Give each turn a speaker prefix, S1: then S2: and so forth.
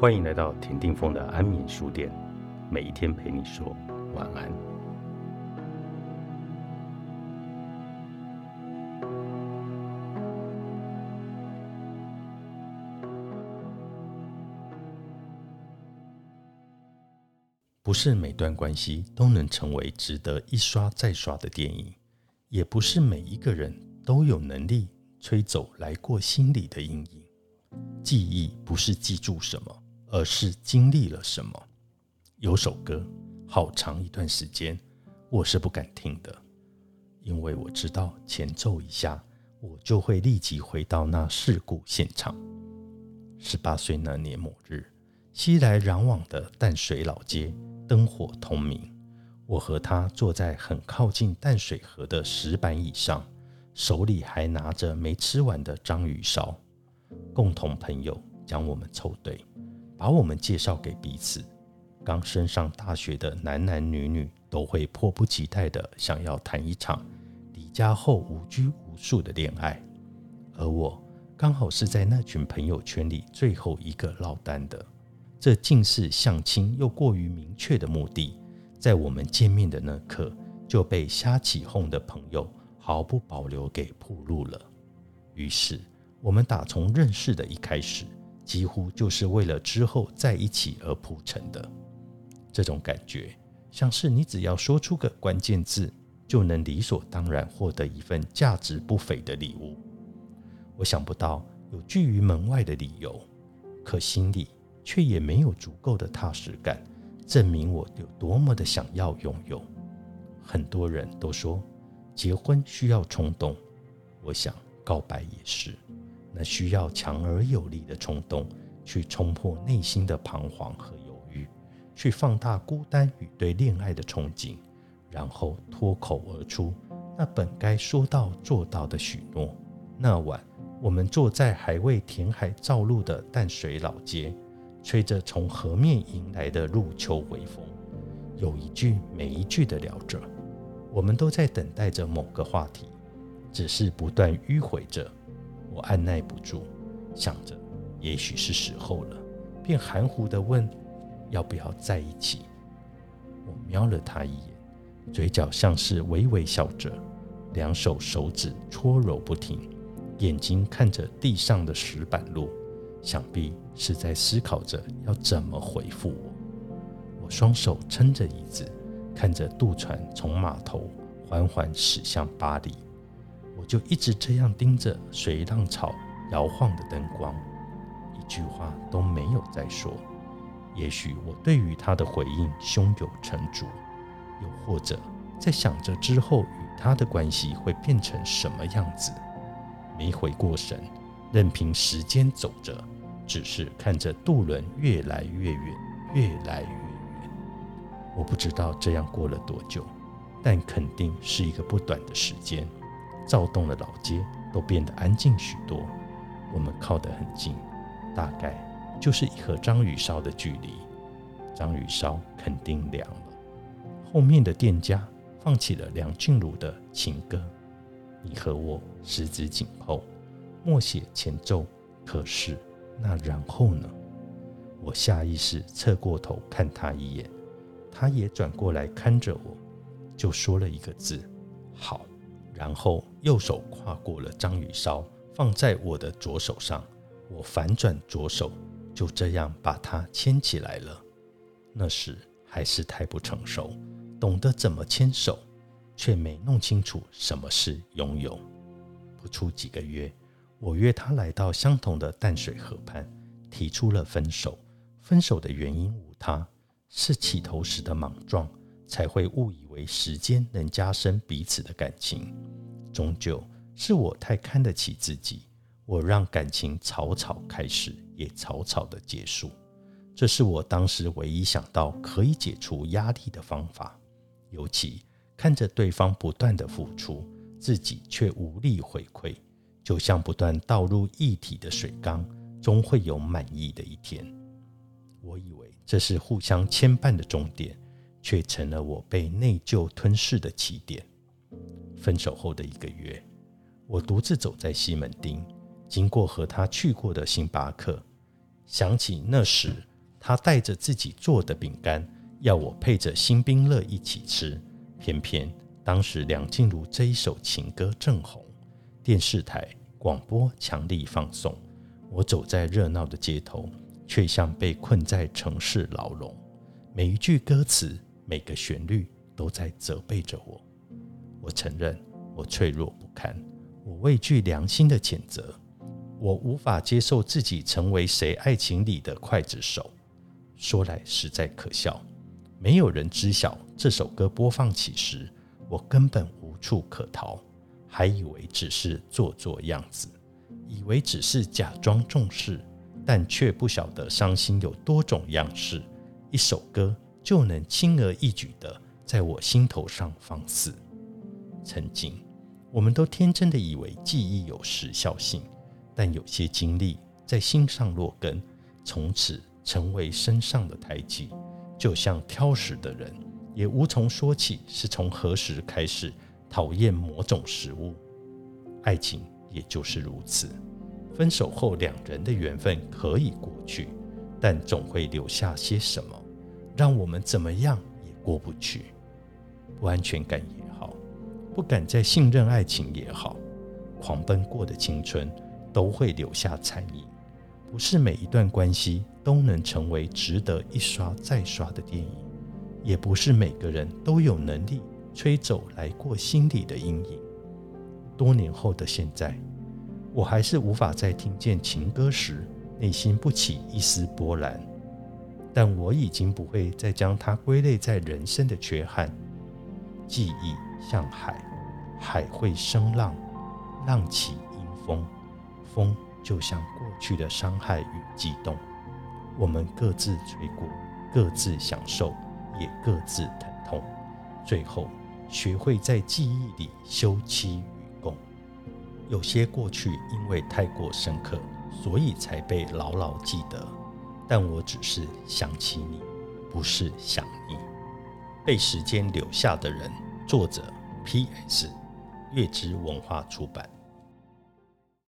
S1: 欢迎来到田定峰的安眠书店，每一天陪你说晚安。不是每段关系都能成为值得一刷再刷的电影，也不是每一个人都有能力吹走来过心里的阴影。记忆不是记住什么，而是经历了什么。有首歌，好长一段时间我是不敢听的，因为我知道前奏一下，我就会立即回到那事故现场。十八岁那年某日，熙来攘往的淡水老街。灯火通明，我和他坐在很靠近淡水河的石板椅上，手里还拿着没吃完的章鱼烧。共同朋友将我们凑对，把我们介绍给彼此。刚升上大学的男男女女都会迫不及待地想要谈一场离家后无拘无束的恋爱，而我刚好是在那群朋友圈里最后一个落单的。这竟是相亲又过于明确的目的，在我们见面的那刻就被瞎起哄的朋友毫不保留给铺路了。于是，我们打从认识的一开始，几乎就是为了之后在一起而铺成的。这种感觉，像是你只要说出个关键字，就能理所当然获得一份价值不菲的礼物。我想不到有拒于门外的理由，可心里。却也没有足够的踏实感，证明我有多么的想要拥有。很多人都说结婚需要冲动，我想告白也是，那需要强而有力的冲动，去冲破内心的彷徨和犹豫，去放大孤单与对恋爱的憧憬，然后脱口而出那本该说到做到的许诺。那晚，我们坐在还未填海造路的淡水老街。吹着从河面迎来的入秋微风，有一句没一句的聊着，我们都在等待着某个话题，只是不断迂回着。我按耐不住，想着也许是时候了，便含糊地问：“要不要在一起？”我瞄了他一眼，嘴角像是微微笑着，两手手指搓揉不停，眼睛看着地上的石板路。想必是在思考着要怎么回复我。我双手撑着椅子，看着渡船从码头缓缓驶向巴黎，我就一直这样盯着随浪潮摇晃的灯光，一句话都没有再说。也许我对于他的回应胸有成竹，又或者在想着之后与他的关系会变成什么样子，没回过神。任凭时间走着，只是看着渡轮越来越远，越来越远。我不知道这样过了多久，但肯定是一个不短的时间。躁动的老街都变得安静许多。我们靠得很近，大概就是和章鱼烧的距离。章鱼烧肯定凉了。后面的店家放起了梁静茹的情歌，你和我十指紧扣。默写前奏，可是那然后呢？我下意识侧过头看他一眼，他也转过来看着我，就说了一个字：“好。”然后右手跨过了章鱼烧，放在我的左手上。我反转左手，就这样把它牵起来了。那时还是太不成熟，懂得怎么牵手，却没弄清楚什么是拥有。不出几个月。我约他来到相同的淡水河畔，提出了分手。分手的原因无他，是起头时的莽撞，才会误以为时间能加深彼此的感情。终究是我太看得起自己，我让感情草草开始，也草草的结束。这是我当时唯一想到可以解除压力的方法。尤其看着对方不断的付出，自己却无力回馈。就像不断倒入液体的水缸，终会有满意的一天。我以为这是互相牵绊的终点，却成了我被内疚吞噬的起点。分手后的一个月，我独自走在西门町，经过和他去过的星巴克，想起那时他带着自己做的饼干，要我配着新冰乐一起吃。偏偏当时梁静茹这一首情歌正红，电视台广播强力放送，我走在热闹的街头，却像被困在城市牢笼。每一句歌词，每个旋律，都在责备着我。我承认，我脆弱不堪，我畏惧良心的谴责，我无法接受自己成为谁爱情里的刽子手。说来实在可笑，没有人知晓这首歌播放起时，我根本无处可逃，还以为只是做做样子，以为只是假装重视，但却不晓得伤心有多种样式。一首歌就能轻而易举的在我心头上放肆。曾经，我们都天真的以为记忆有时效性，但有些经历在心上落根，从此。成为身上的胎记，就像挑食的人，也无从说起是从何时开始讨厌某种食物。爱情也就是如此，分手后两人的缘分可以过去，但总会留下些什么，让我们怎么样也过不去。不安全感也好，不敢再信任爱情也好，狂奔过的青春都会留下残影。不是每一段关系都能成为值得一刷再刷的电影，也不是每个人都有能力吹走来过心里的阴影。多年后的现在，我还是无法在听见情歌时内心不起一丝波澜，但我已经不会再将它归类在人生的缺憾。记忆像海，海会生浪，浪起迎风，风。就像过去的伤害与激动，我们各自吹过，各自享受，也各自疼痛，最后学会在记忆里休戚与共。有些过去因为太过深刻，所以才被牢牢记得。但我只是想起你，不是想你。被时间留下的人，作者 P.S. 月之文化出版。